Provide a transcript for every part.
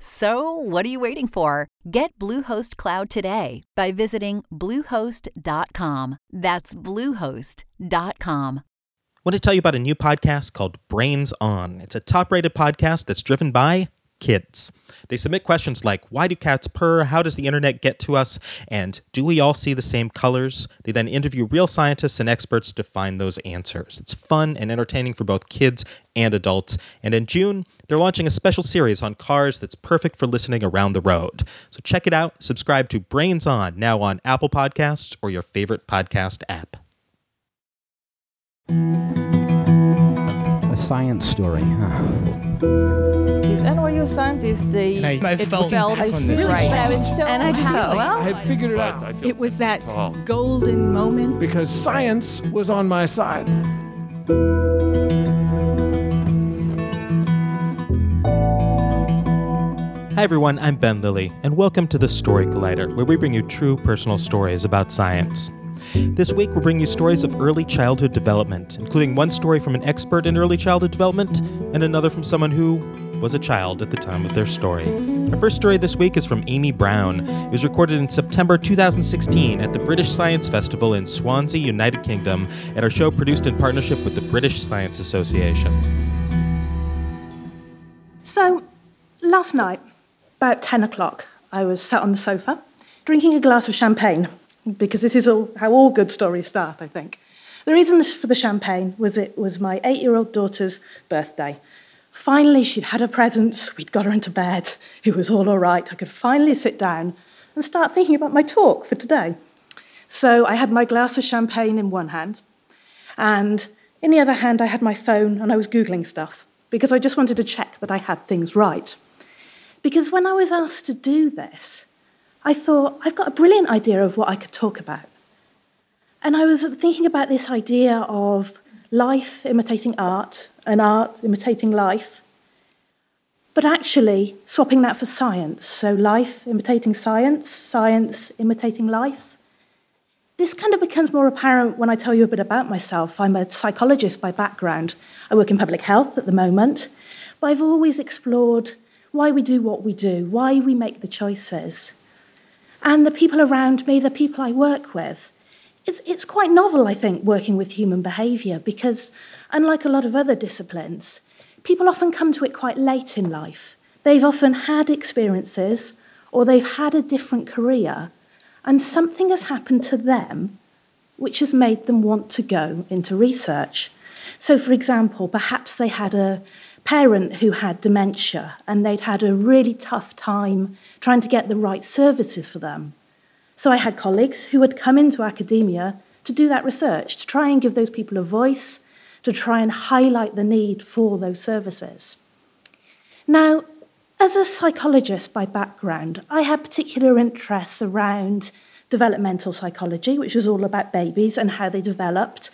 So, what are you waiting for? Get Bluehost Cloud today by visiting Bluehost.com. That's Bluehost.com. I want to tell you about a new podcast called Brains On. It's a top rated podcast that's driven by kids. They submit questions like Why do cats purr? How does the internet get to us? And Do we all see the same colors? They then interview real scientists and experts to find those answers. It's fun and entertaining for both kids and adults. And in June, they're launching a special series on cars that's perfect for listening around the road. So check it out. Subscribe to Brains On now on Apple Podcasts or your favorite podcast app. A science story, huh? Is NYU scientist the I, I felt, felt on this. right. I was so and I just thought, happy. well, I figured it out It was that golden moment. because science was on my side. Hi everyone, I'm Ben Lillie, and welcome to the Story Collider, where we bring you true personal stories about science. This week, we'll bring you stories of early childhood development, including one story from an expert in early childhood development and another from someone who was a child at the time of their story. Our first story this week is from Amy Brown. It was recorded in September 2016 at the British Science Festival in Swansea, United Kingdom, at our show produced in partnership with the British Science Association. So, last night, about 10 o'clock, I was sat on the sofa drinking a glass of champagne, because this is all, how all good stories start, I think. The reason for the champagne was it was my eight year old daughter's birthday. Finally, she'd had her presents, we'd got her into bed, it was all all right. I could finally sit down and start thinking about my talk for today. So, I had my glass of champagne in one hand, and in the other hand, I had my phone and I was Googling stuff because I just wanted to check that I had things right. Because when I was asked to do this, I thought, I've got a brilliant idea of what I could talk about. And I was thinking about this idea of life imitating art and art imitating life, but actually swapping that for science. So, life imitating science, science imitating life. This kind of becomes more apparent when I tell you a bit about myself. I'm a psychologist by background. I work in public health at the moment, but I've always explored why we do what we do, why we make the choices. And the people around me, the people I work with, it's, it's quite novel, I think, working with human behaviour because, unlike a lot of other disciplines, people often come to it quite late in life. They've often had experiences or they've had a different career, and something has happened to them which has made them want to go into research. So, for example, perhaps they had a parent who had dementia and they'd had a really tough time trying to get the right services for them. So, I had colleagues who had come into academia to do that research, to try and give those people a voice, to try and highlight the need for those services. Now, as a psychologist by background, I had particular interests around developmental psychology, which was all about babies and how they developed.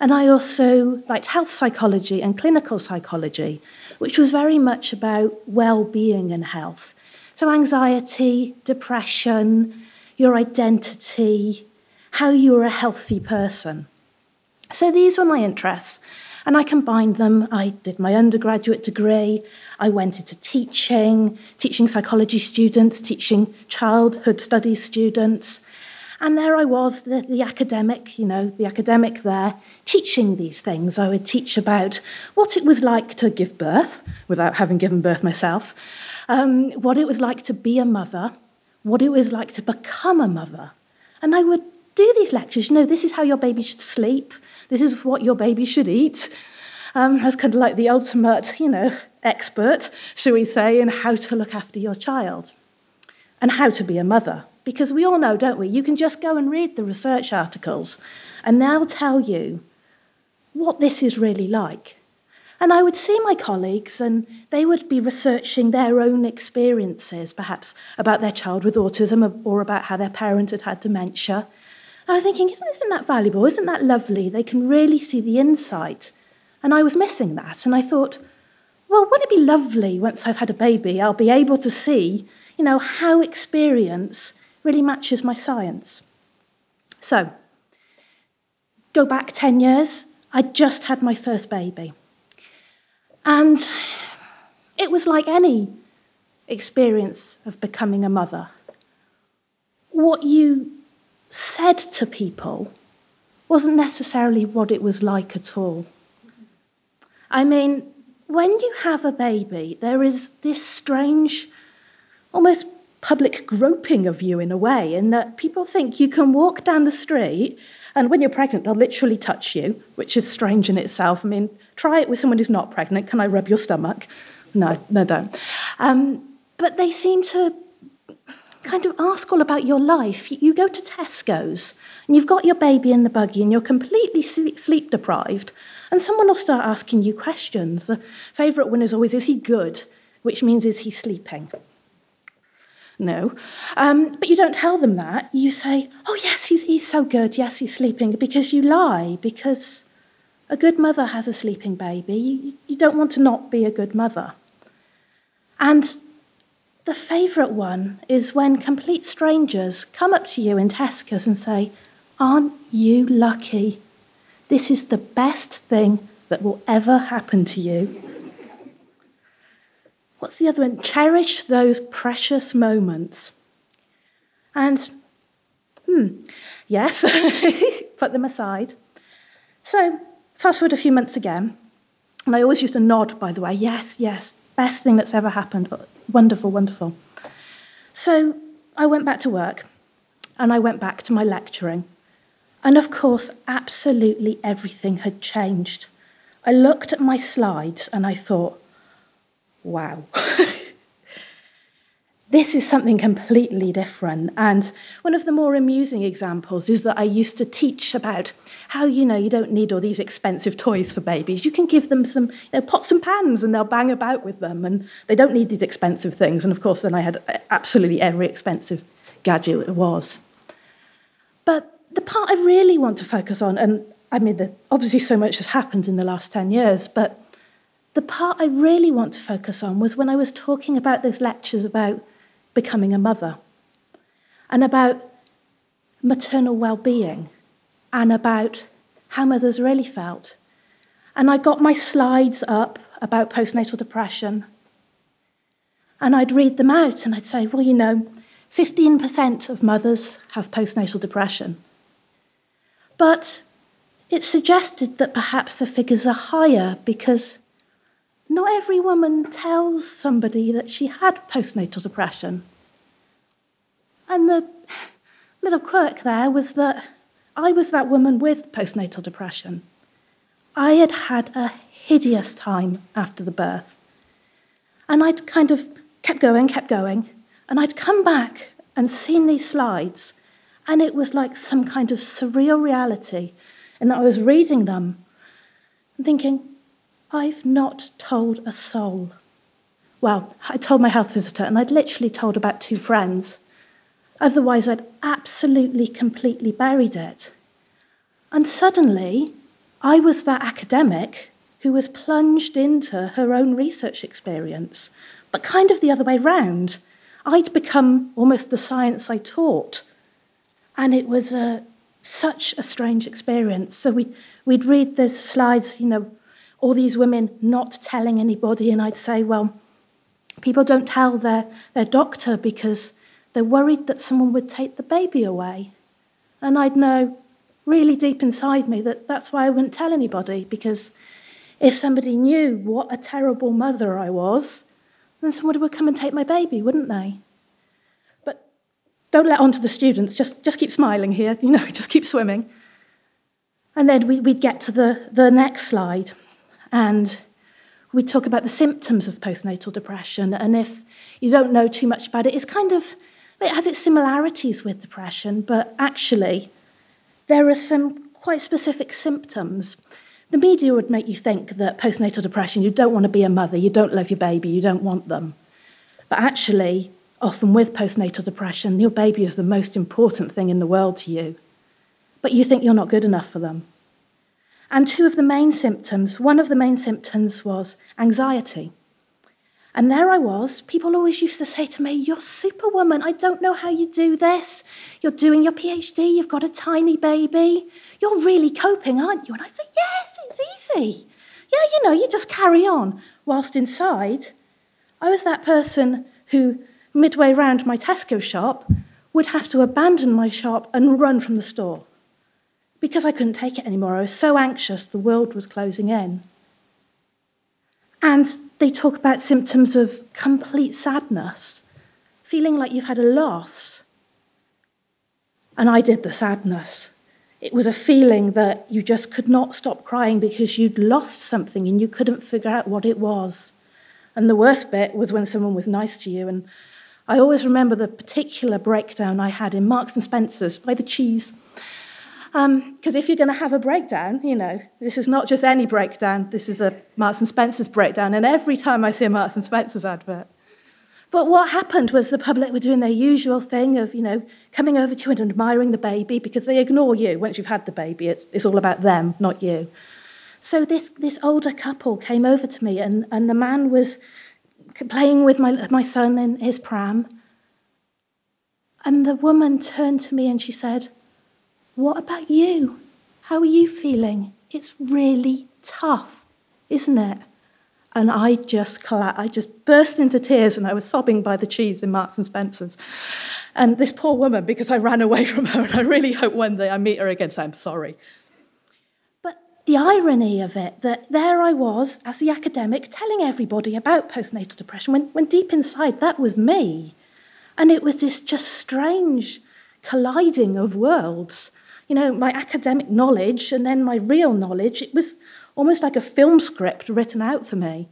And I also liked health psychology and clinical psychology, which was very much about well being and health. So, anxiety, depression, your identity, how you are a healthy person. So, these were my interests, and I combined them. I did my undergraduate degree, I went into teaching, teaching psychology students, teaching childhood studies students. And there I was, the, the, academic, you know, the academic there, teaching these things. I would teach about what it was like to give birth, without having given birth myself, um, what it was like to be a mother, what it was like to become a mother. And I would do these lectures. You know, this is how your baby should sleep, this is what your baby should eat. Um, as kind of like the ultimate, you know, expert, shall we say, in how to look after your child and how to be a mother. Because we all know, don't we? You can just go and read the research articles, and they'll tell you what this is really like. And I would see my colleagues, and they would be researching their own experiences, perhaps about their child with autism or about how their parent had had dementia. And I was thinking, isn't, isn't that valuable? Isn't that lovely? They can really see the insight. And I was missing that. And I thought, well, wouldn't it be lovely once I've had a baby, I'll be able to see, you know, how experience really matches my science. So, go back 10 years, I just had my first baby. And it was like any experience of becoming a mother. What you said to people wasn't necessarily what it was like at all. I mean, when you have a baby, there is this strange, almost public groping of you in a way, in that people think you can walk down the street and when you're pregnant, they'll literally touch you, which is strange in itself. I mean, try it with someone who's not pregnant. Can I rub your stomach? No, no, don't. Um, but they seem to kind of ask all about your life. You go to Tesco's and you've got your baby in the buggy and you're completely sleep deprived, and someone will start asking you questions. The favourite one is always, Is he good? Which means, Is he sleeping? No. Um, but you don't tell them that. You say, Oh, yes, he's, he's so good. Yes, he's sleeping. Because you lie, because a good mother has a sleeping baby. You, you don't want to not be a good mother. And the favourite one is when complete strangers come up to you in Tesco's and say, Aren't you lucky? This is the best thing that will ever happen to you. What's the other one? Cherish those precious moments. And, hmm, yes, put them aside. So, fast forward a few months again, and I always used to nod, by the way, yes, yes, best thing that's ever happened. Wonderful, wonderful. So, I went back to work, and I went back to my lecturing. And of course, absolutely everything had changed. I looked at my slides and I thought, wow. this is something completely different. And one of the more amusing examples is that I used to teach about how, you know, you don't need all these expensive toys for babies. You can give them some you know, pots and pans and they'll bang about with them and they don't need these expensive things. And of course, then I had absolutely every expensive gadget it was. But the part I really want to focus on, and I mean, obviously so much has happened in the last 10 years, but the part I really want to focus on was when I was talking about those lectures about becoming a mother and about maternal well being and about how mothers really felt. And I got my slides up about postnatal depression. And I'd read them out and I'd say, well, you know, 15% of mothers have postnatal depression. But it suggested that perhaps the figures are higher because not every woman tells somebody that she had postnatal depression. And the little quirk there was that I was that woman with postnatal depression. I had had a hideous time after the birth. And I'd kind of kept going, kept going, and I'd come back and seen these slides, and it was like some kind of surreal reality. And I was reading them and thinking, I've not told a soul. Well, I told my health visitor, and I'd literally told about two friends. Otherwise, I'd absolutely, completely buried it. And suddenly, I was that academic who was plunged into her own research experience, but kind of the other way round. I'd become almost the science I taught. And it was a, such a strange experience. So we'd, we'd read the slides, you know, all these women not telling anybody, and I'd say, well, people don't tell their, their doctor because they're worried that someone would take the baby away. And I'd know really deep inside me that that's why I wouldn't tell anybody, because if somebody knew what a terrible mother I was, then somebody would come and take my baby, wouldn't they? But don't let on to the students, just, just keep smiling here, you know, just keep swimming. And then we, would get to the, the next slide, and we talk about the symptoms of postnatal depression, and if you don't know too much about it, it's kind of it has its similarities with depression, but actually, there are some quite specific symptoms. The media would make you think that postnatal depression, you don't want to be a mother, you don't love your baby, you don't want them. But actually, often with postnatal depression, your baby is the most important thing in the world to you. But you think you're not good enough for them. And two of the main symptoms, one of the main symptoms was anxiety. And there I was. People always used to say to me, You're superwoman. I don't know how you do this. You're doing your PhD. You've got a tiny baby. You're really coping, aren't you? And I'd say, Yes, it's easy. Yeah, you know, you just carry on. Whilst inside, I was that person who, midway round my Tesco shop, would have to abandon my shop and run from the store because I couldn't take it anymore. I was so anxious the world was closing in. And they talk about symptoms of complete sadness, feeling like you've had a loss. And I did the sadness. It was a feeling that you just could not stop crying because you'd lost something and you couldn't figure out what it was. And the worst bit was when someone was nice to you. And I always remember the particular breakdown I had in Marks and Spencer's by the cheese. Because um, if you're going to have a breakdown, you know, this is not just any breakdown, this is a Marks and Spencer's breakdown. And every time I see a Marks and Spencer's advert, but what happened was the public were doing their usual thing of, you know, coming over to you and admiring the baby because they ignore you once you've had the baby. It's, it's all about them, not you. So this, this older couple came over to me and, and the man was playing with my, my son in his pram. And the woman turned to me and she said, what about you? How are you feeling? It's really tough, isn't it? And I just collapsed. I just burst into tears and I was sobbing by the cheese in Marks and Spencer's. And this poor woman, because I ran away from her, and I really hope one day I meet her again, say, I'm sorry. But the irony of it, that there I was as the academic telling everybody about postnatal depression, when, when deep inside that was me. And it was this just strange colliding of worlds you know, my academic knowledge and then my real knowledge, it was almost like a film script written out for me.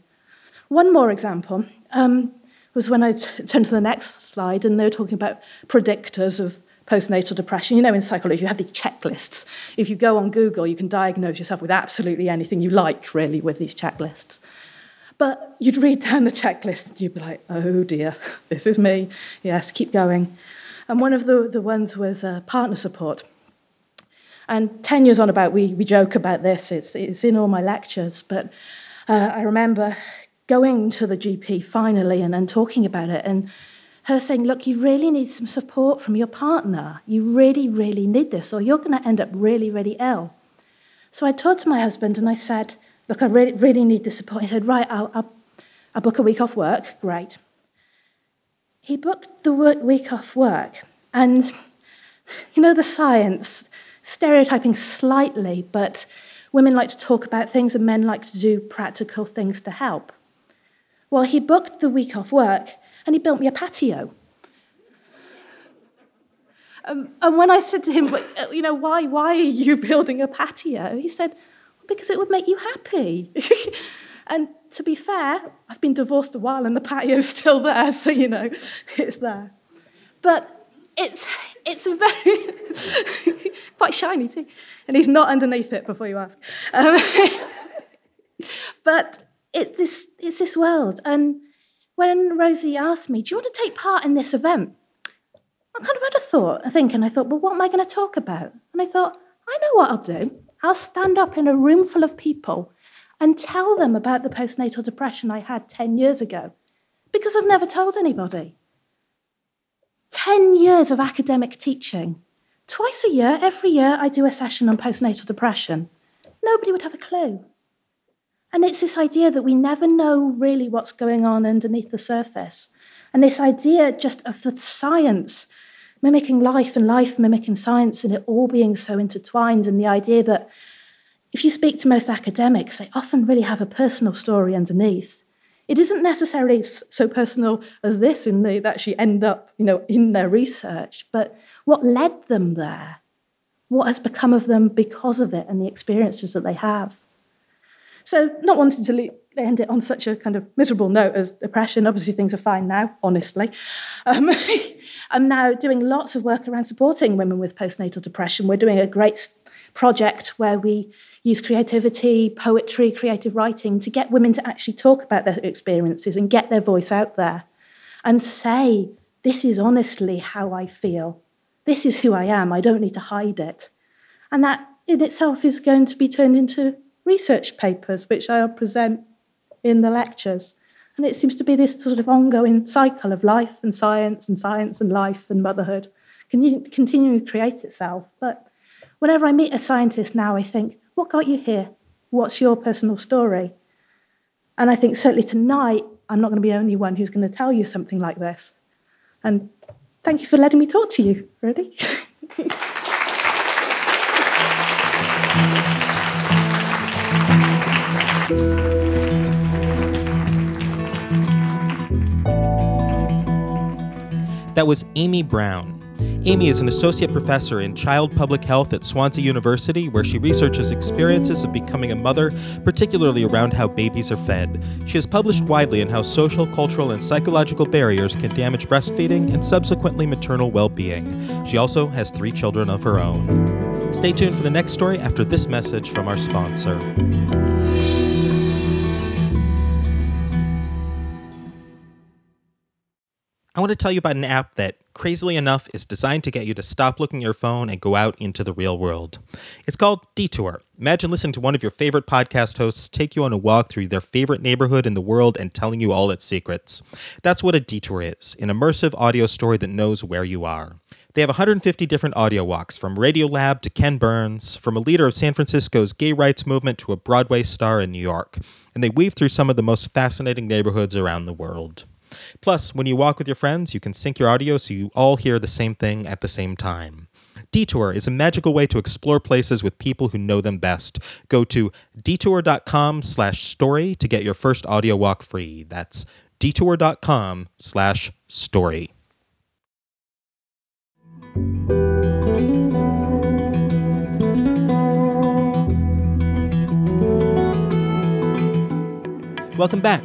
One more example um, was when I t- turned to the next slide and they were talking about predictors of postnatal depression. You know, in psychology, you have these checklists. If you go on Google, you can diagnose yourself with absolutely anything you like, really, with these checklists. But you'd read down the checklist and you'd be like, oh dear, this is me. Yes, keep going. And one of the, the ones was uh, partner support. And 10 years on about, we, we joke about this, it's, it's in all my lectures, but uh, I remember going to the GP finally and, and talking about it and her saying, look, you really need some support from your partner. You really, really need this, or you're going to end up really, really ill. So I talked to my husband and I said, look, I really, really need the support. He said, right, I'll, I'll, I'll book a week off work. Great. He booked the work, week off work. And, you know, the science, stereotyping slightly, but women like to talk about things and men like to do practical things to help. Well, he booked the week off work and he built me a patio. Um, and when I said to him, uh, you know, why, why are you building a patio? He said, well, because it would make you happy. and to be fair, I've been divorced a while and the patio's still there, so, you know, it's there. But it's, it's a very quite shiny too, and he's not underneath it. Before you ask, um, but it's this it's this world. And when Rosie asked me, "Do you want to take part in this event?" I kind of had a thought, I think, and I thought, "Well, what am I going to talk about?" And I thought, "I know what I'll do. I'll stand up in a room full of people." And tell them about the postnatal depression I had 10 years ago because I've never told anybody. 10 years of academic teaching. Twice a year, every year, I do a session on postnatal depression. Nobody would have a clue. And it's this idea that we never know really what's going on underneath the surface. And this idea just of the science mimicking life and life mimicking science and it all being so intertwined. And the idea that if you speak to most academics, they often really have a personal story underneath. It isn't necessarily so personal as this in the, that actually end up, you know, in their research, but what led them there? What has become of them because of it and the experiences that they have? So, not wanting to le- end it on such a kind of miserable note as depression, obviously things are fine now, honestly. Um, I'm now doing lots of work around supporting women with postnatal depression. We're doing a great project where we use creativity, poetry, creative writing to get women to actually talk about their experiences and get their voice out there and say, This is honestly how I feel. This is who I am. I don't need to hide it. And that in itself is going to be turned into research papers, which I'll present in the lectures. And it seems to be this sort of ongoing cycle of life and science and science and life and motherhood continuing to create itself. But whenever I meet a scientist now, I think, what got you here? What's your personal story? And I think certainly tonight, I'm not going to be the only one who's going to tell you something like this. And thank you for letting me talk to you, really. That was Amy Brown. Amy is an associate professor in child public health at Swansea University, where she researches experiences of becoming a mother, particularly around how babies are fed. She has published widely on how social, cultural, and psychological barriers can damage breastfeeding and subsequently maternal well being. She also has three children of her own. Stay tuned for the next story after this message from our sponsor. I want to tell you about an app that, crazily enough, is designed to get you to stop looking at your phone and go out into the real world. It's called Detour. Imagine listening to one of your favorite podcast hosts take you on a walk through their favorite neighborhood in the world and telling you all its secrets. That's what a detour is an immersive audio story that knows where you are. They have 150 different audio walks, from Radiolab to Ken Burns, from a leader of San Francisco's gay rights movement to a Broadway star in New York, and they weave through some of the most fascinating neighborhoods around the world. Plus, when you walk with your friends, you can sync your audio so you all hear the same thing at the same time. Detour is a magical way to explore places with people who know them best. Go to detour.com slash story to get your first audio walk free. That's detour.com slash story. Welcome back.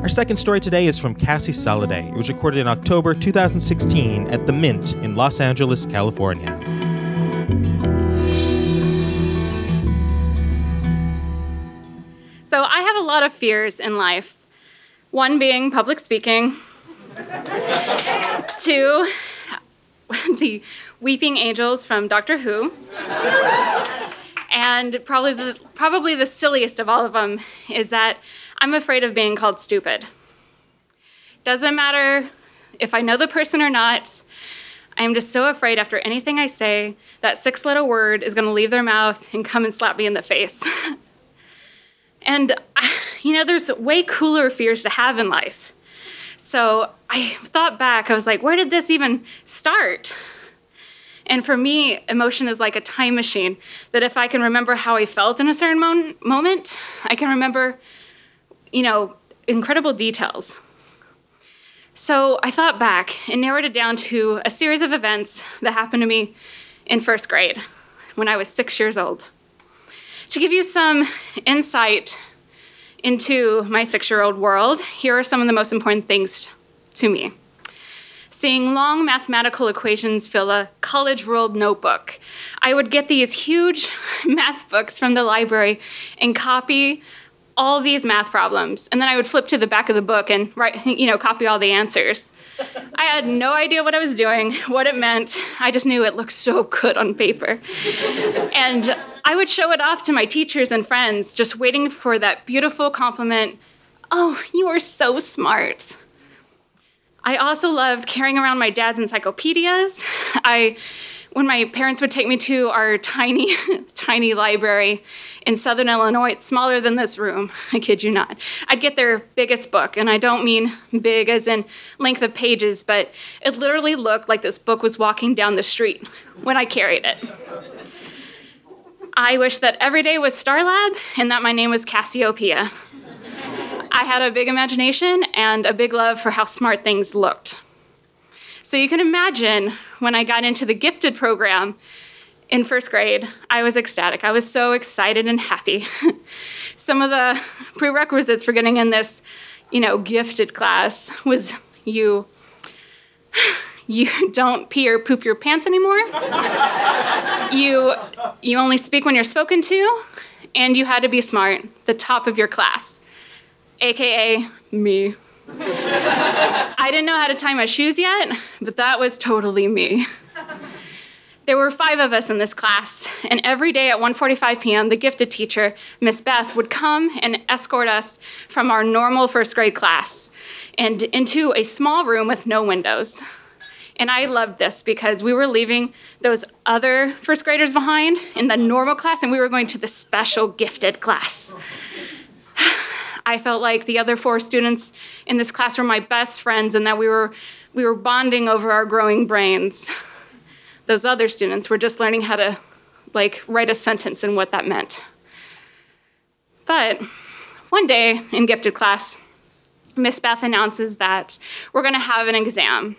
Our second story today is from Cassie Soliday. It was recorded in October 2016 at The Mint in Los Angeles, California. So, I have a lot of fears in life. One being public speaking, two, the weeping angels from Doctor Who. and probably the, probably the silliest of all of them is that I'm afraid of being called stupid. Doesn't matter if I know the person or not. I am just so afraid after anything I say, that six letter word is going to leave their mouth and come and slap me in the face. and, you know, there's way cooler fears to have in life. So I thought back, I was like, where did this even start? And for me, emotion is like a time machine that if I can remember how I felt in a certain mo- moment, I can remember you know, incredible details. So I thought back and narrowed it down to a series of events that happened to me in first grade when I was six years old. To give you some insight into my six year old world, here are some of the most important things to me. Seeing long mathematical equations fill a college ruled notebook. I would get these huge math books from the library and copy all these math problems and then i would flip to the back of the book and write you know copy all the answers. I had no idea what i was doing what it meant. I just knew it looked so good on paper. And i would show it off to my teachers and friends just waiting for that beautiful compliment oh you are so smart. I also loved carrying around my dad's encyclopedias. I when my parents would take me to our tiny, tiny library in Southern Illinois, it's smaller than this room, I kid you not. I'd get their biggest book, and I don't mean big as in length of pages, but it literally looked like this book was walking down the street when I carried it. I wish that every day was Star Lab and that my name was Cassiopeia. I had a big imagination and a big love for how smart things looked. So you can imagine when I got into the gifted program in first grade, I was ecstatic. I was so excited and happy. some of the prerequisites for getting in this, you know, gifted class was you you don't pee or poop your pants anymore. you you only speak when you're spoken to, and you had to be smart, the top of your class, aka me. I didn't know how to tie my shoes yet, but that was totally me. There were five of us in this class, and every day at 1:45 p.m., the gifted teacher, Miss Beth, would come and escort us from our normal first grade class and into a small room with no windows. And I loved this because we were leaving those other first graders behind in the normal class, and we were going to the special gifted class. I felt like the other four students in this class were my best friends and that we were, we were bonding over our growing brains those other students were just learning how to like write a sentence and what that meant. But one day in gifted class, Miss Beth announces that we're going to have an exam,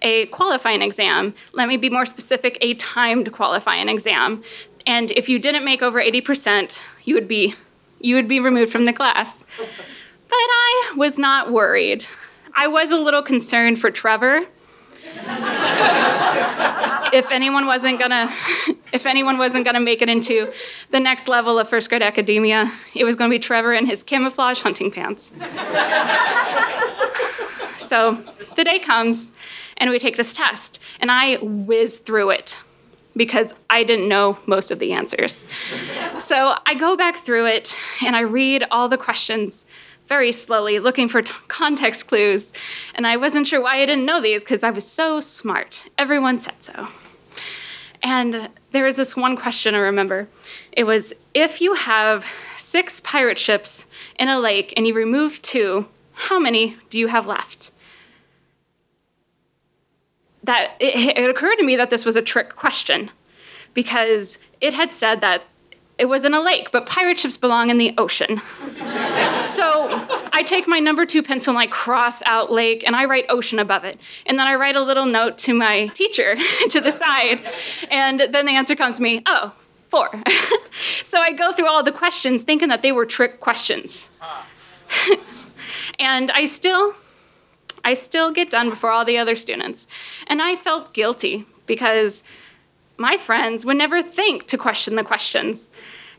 a qualifying exam. Let me be more specific, a timed qualifying exam. And if you didn't make over 80%, you would be you would be removed from the class. But I was not worried. I was a little concerned for Trevor if anyone wasn't gonna if anyone wasn't gonna make it into the next level of first grade academia, it was gonna be Trevor in his camouflage hunting pants. so the day comes and we take this test, and I whiz through it because I didn't know most of the answers. So I go back through it and I read all the questions very slowly, looking for t- context clues. And I wasn't sure why I didn't know these because I was so smart. Everyone said so. And there was this one question I remember. It was if you have six pirate ships in a lake and you remove two, how many do you have left? That it, it occurred to me that this was a trick question because it had said that it was in a lake, but pirate ships belong in the ocean. so I take my number two pencil and I cross out lake and I write ocean above it. And then I write a little note to my teacher to the side. And then the answer comes to me, oh, four. so I go through all the questions thinking that they were trick questions. and I still I still get done before all the other students. And I felt guilty because my friends would never think to question the questions.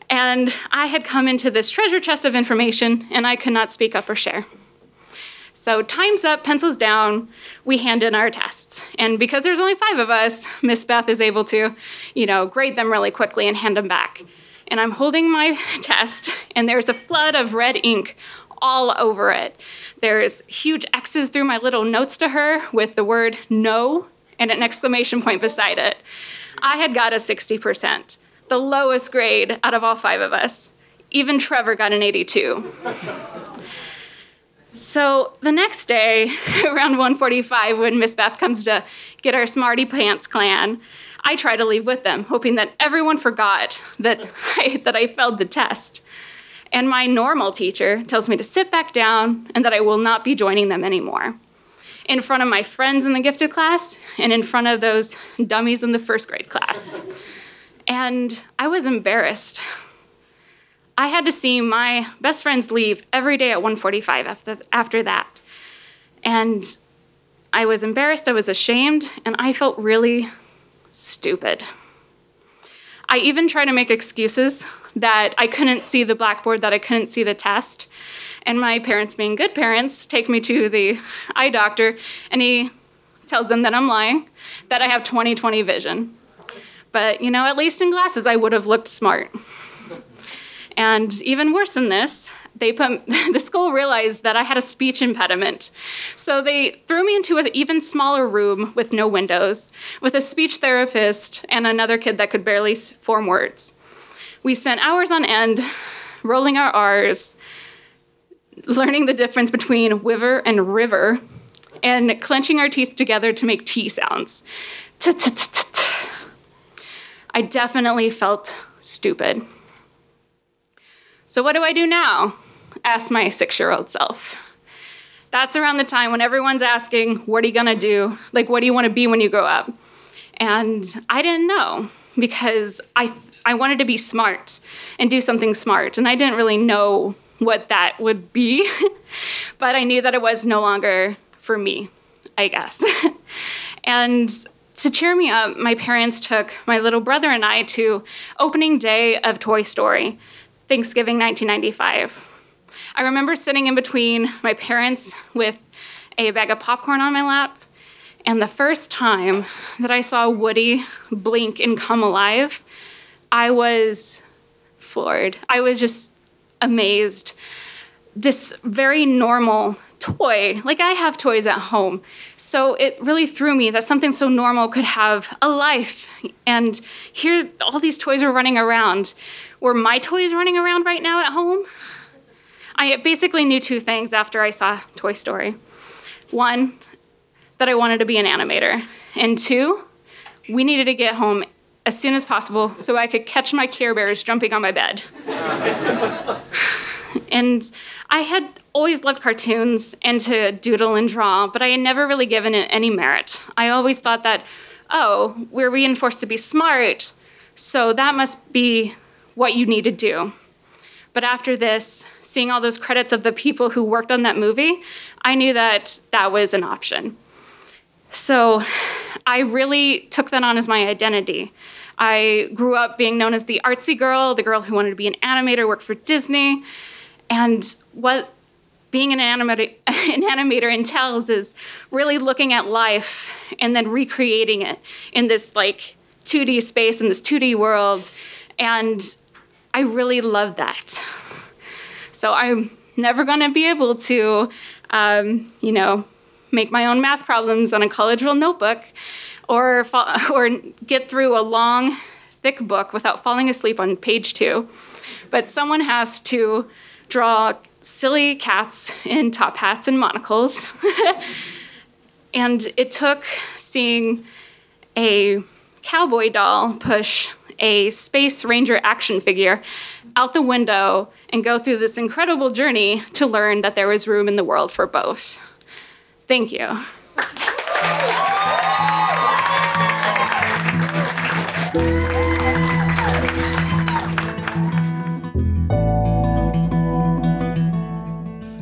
And I had come into this treasure chest of information and I could not speak up or share. So, time's up, pencils down, we hand in our tests. And because there's only five of us, Miss Beth is able to, you know, grade them really quickly and hand them back. And I'm holding my test, and there's a flood of red ink all over it. There's huge X's through my little notes to her with the word no and an exclamation point beside it. I had got a 60%, the lowest grade out of all five of us. Even Trevor got an 82. So the next day, around 1:45, when Miss Beth comes to get our Smarty Pants clan, I try to leave with them, hoping that everyone forgot that I, that I failed the test. And my normal teacher tells me to sit back down and that I will not be joining them anymore in front of my friends in the gifted class and in front of those dummies in the first grade class. And I was embarrassed. I had to see my best friends leave every day at 1:45 after after that. And I was embarrassed, I was ashamed, and I felt really stupid. I even tried to make excuses that I couldn't see the blackboard, that I couldn't see the test. And my parents, being good parents, take me to the eye doctor, and he tells them that I'm lying, that I have 20 20 vision. But, you know, at least in glasses, I would have looked smart. And even worse than this, they put the school realized that I had a speech impediment. So they threw me into an even smaller room with no windows, with a speech therapist and another kid that could barely form words. We spent hours on end rolling our R's, learning the difference between wiver and river, and clenching our teeth together to make T sounds. I definitely felt stupid. So, what do I do now? asked my six year old self. That's around the time when everyone's asking, What are you gonna do? Like, what do you wanna be when you grow up? And I didn't know because I I wanted to be smart and do something smart, and I didn't really know what that would be, but I knew that it was no longer for me, I guess. and to cheer me up, my parents took my little brother and I to opening day of Toy Story, Thanksgiving 1995. I remember sitting in between my parents with a bag of popcorn on my lap and the first time that I saw Woody blink and come alive, I was floored. I was just amazed. This very normal toy, like I have toys at home. So it really threw me that something so normal could have a life. And here, all these toys are running around. Were my toys running around right now at home? I basically knew two things after I saw Toy Story. One, that I wanted to be an animator. And two, we needed to get home as soon as possible so I could catch my Care Bears jumping on my bed. and I had always loved cartoons and to doodle and draw, but I had never really given it any merit. I always thought that, oh, we're reinforced to be smart, so that must be what you need to do. But after this, seeing all those credits of the people who worked on that movie, I knew that that was an option. So I really took that on as my identity. I grew up being known as the artsy girl, the girl who wanted to be an animator, work for Disney. And what being an animator, an animator entails is really looking at life and then recreating it in this like 2D space, in this 2D world. And I really love that. So I'm never going to be able to, um, you know, make my own math problems on a college rule notebook, or, or get through a long, thick book without falling asleep on page two. But someone has to draw silly cats in top hats and monocles. and it took seeing a cowboy doll push a Space Ranger action figure out the window and go through this incredible journey to learn that there was room in the world for both. Thank you.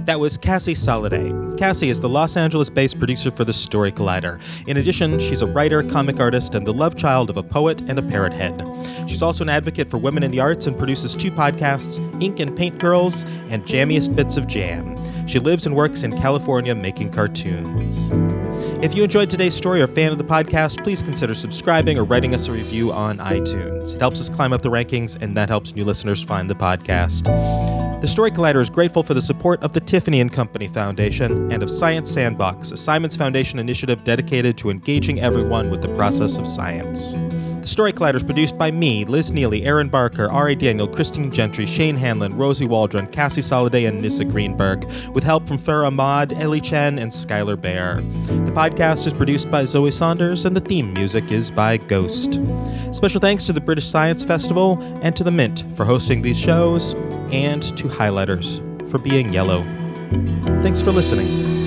That was Cassie Soliday. Cassie is the Los Angeles based producer for The Story Collider. In addition, she's a writer, comic artist, and the love child of a poet and a parrot head. She's also an advocate for women in the arts and produces two podcasts Ink and Paint Girls and Jammiest Bits of Jam. She lives and works in California making cartoons. If you enjoyed today's story or are fan of the podcast, please consider subscribing or writing us a review on iTunes. It helps us climb up the rankings, and that helps new listeners find the podcast. The Story Collider is grateful for the support of the Tiffany and Company Foundation and of Science Sandbox, a Simons Foundation initiative dedicated to engaging everyone with the process of science. Story Collider is produced by me, Liz Neely, Erin Barker, Ari Daniel, Christine Gentry, Shane Hanlon, Rosie Waldron, Cassie Soliday, and Nissa Greenberg, with help from Farah Ahmad, Ellie Chen, and Skylar Bear. The podcast is produced by Zoe Saunders, and the theme music is by Ghost. Special thanks to the British Science Festival and to the Mint for hosting these shows, and to Highlighters for being yellow. Thanks for listening.